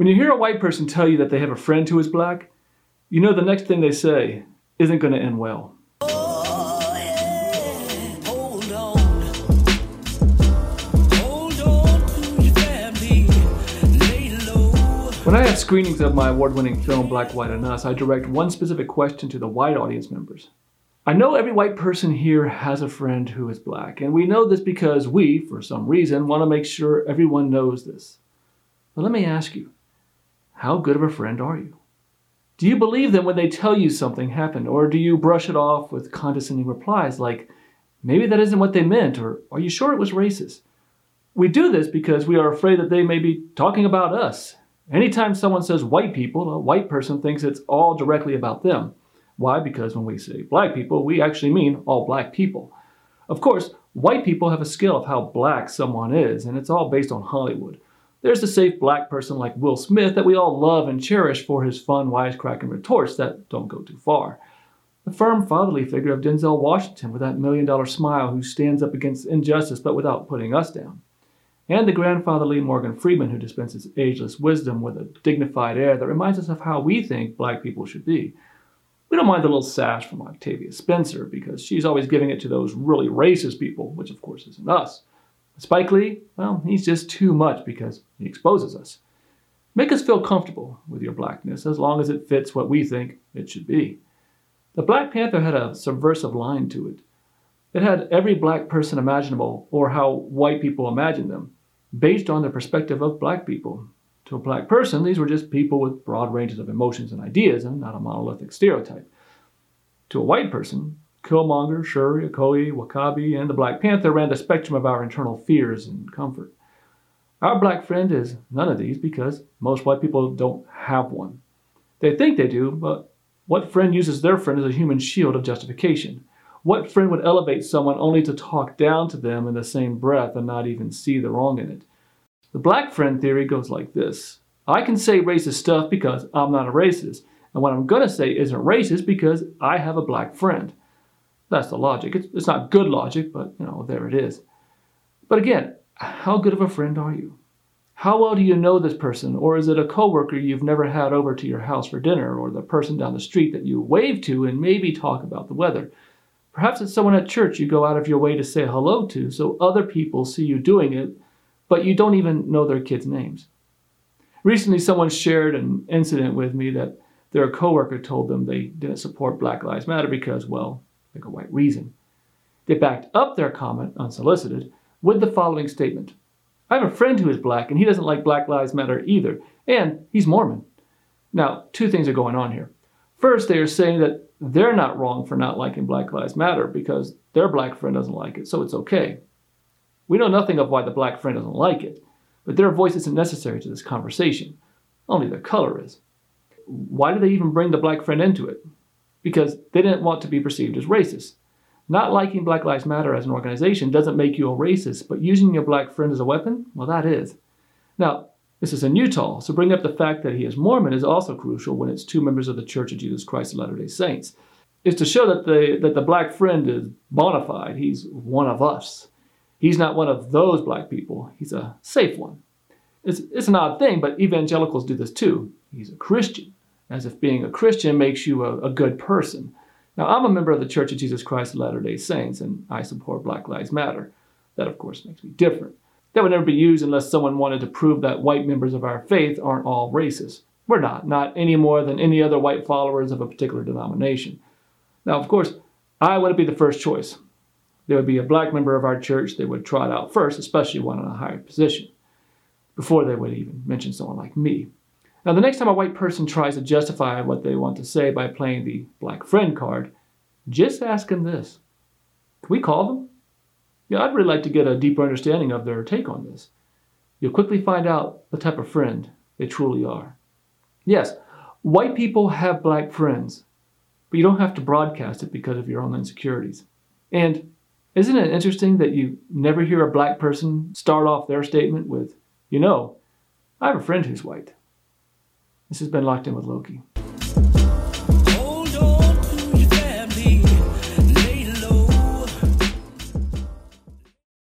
When you hear a white person tell you that they have a friend who is black, you know the next thing they say isn't going to end well. When I have screenings of my award winning film Black, White, and Us, I direct one specific question to the white audience members. I know every white person here has a friend who is black, and we know this because we, for some reason, want to make sure everyone knows this. But let me ask you how good of a friend are you? Do you believe them when they tell you something happened, or do you brush it off with condescending replies like, maybe that isn't what they meant, or are you sure it was racist? We do this because we are afraid that they may be talking about us. Anytime someone says white people, a white person thinks it's all directly about them. Why? Because when we say black people, we actually mean all black people. Of course, white people have a scale of how black someone is, and it's all based on Hollywood. There's the safe black person like Will Smith that we all love and cherish for his fun, wisecracking retorts that don't go too far. The firm, fatherly figure of Denzel Washington with that million dollar smile who stands up against injustice but without putting us down. And the grandfatherly Morgan Freeman who dispenses ageless wisdom with a dignified air that reminds us of how we think black people should be. We don't mind the little sash from Octavia Spencer because she's always giving it to those really racist people, which of course isn't us. Spike Lee, well, he's just too much because he exposes us. Make us feel comfortable with your blackness as long as it fits what we think it should be. The Black Panther had a subversive line to it. It had every black person imaginable, or how white people imagine them, based on the perspective of black people. To a black person, these were just people with broad ranges of emotions and ideas, and not a monolithic stereotype. To a white person, Killmonger, Shuri, Okoye, W'Kabi, and the Black Panther ran the spectrum of our internal fears and comfort. Our black friend is none of these because most white people don't have one. They think they do, but what friend uses their friend as a human shield of justification? What friend would elevate someone only to talk down to them in the same breath and not even see the wrong in it? The black friend theory goes like this I can say racist stuff because I'm not a racist, and what I'm going to say isn't racist because I have a black friend. That's the logic. It's, it's not good logic, but you know, there it is. But again, how good of a friend are you? How well do you know this person? Or is it a coworker you've never had over to your house for dinner, or the person down the street that you wave to and maybe talk about the weather? Perhaps it's someone at church you go out of your way to say hello to so other people see you doing it, but you don't even know their kids' names. Recently, someone shared an incident with me that their coworker told them they didn't support Black Lives Matter because, well, like a white reason. They backed up their comment, unsolicited, with the following statement I have a friend who is black, and he doesn't like Black Lives Matter either, and he's Mormon. Now, two things are going on here. First, they are saying that they're not wrong for not liking Black Lives Matter because their black friend doesn't like it, so it's okay. We know nothing of why the black friend doesn't like it, but their voice isn't necessary to this conversation. Only their color is. Why do they even bring the black friend into it? Because they didn't want to be perceived as racist. Not liking Black Lives Matter as an organization doesn't make you a racist, but using your black friend as a weapon, well, that is. Now, this is in Utah, so bring up the fact that he is Mormon is also crucial when it's two members of the Church of Jesus Christ of Latter day Saints. Is to show that the, that the black friend is bona fide. He's one of us. He's not one of those black people. He's a safe one. It's, it's an odd thing, but evangelicals do this too. He's a Christian as if being a Christian makes you a, a good person. Now, I'm a member of the Church of Jesus Christ of Latter day Saints, and I support Black Lives Matter. That, of course, makes me different. That would never be used unless someone wanted to prove that white members of our faith aren't all racist. We're not, not any more than any other white followers of a particular denomination. Now, of course, I wouldn't be the first choice. There would be a black member of our church they would trot out first, especially one in a higher position, before they would even mention someone like me. Now, the next time a white person tries to justify what they want to say by playing the black friend card, just ask them this Can we call them? Yeah, I'd really like to get a deeper understanding of their take on this. You'll quickly find out the type of friend they truly are. Yes, white people have black friends, but you don't have to broadcast it because of your own insecurities. And isn't it interesting that you never hear a black person start off their statement with, you know, I have a friend who's white? This has been Locked In with Loki.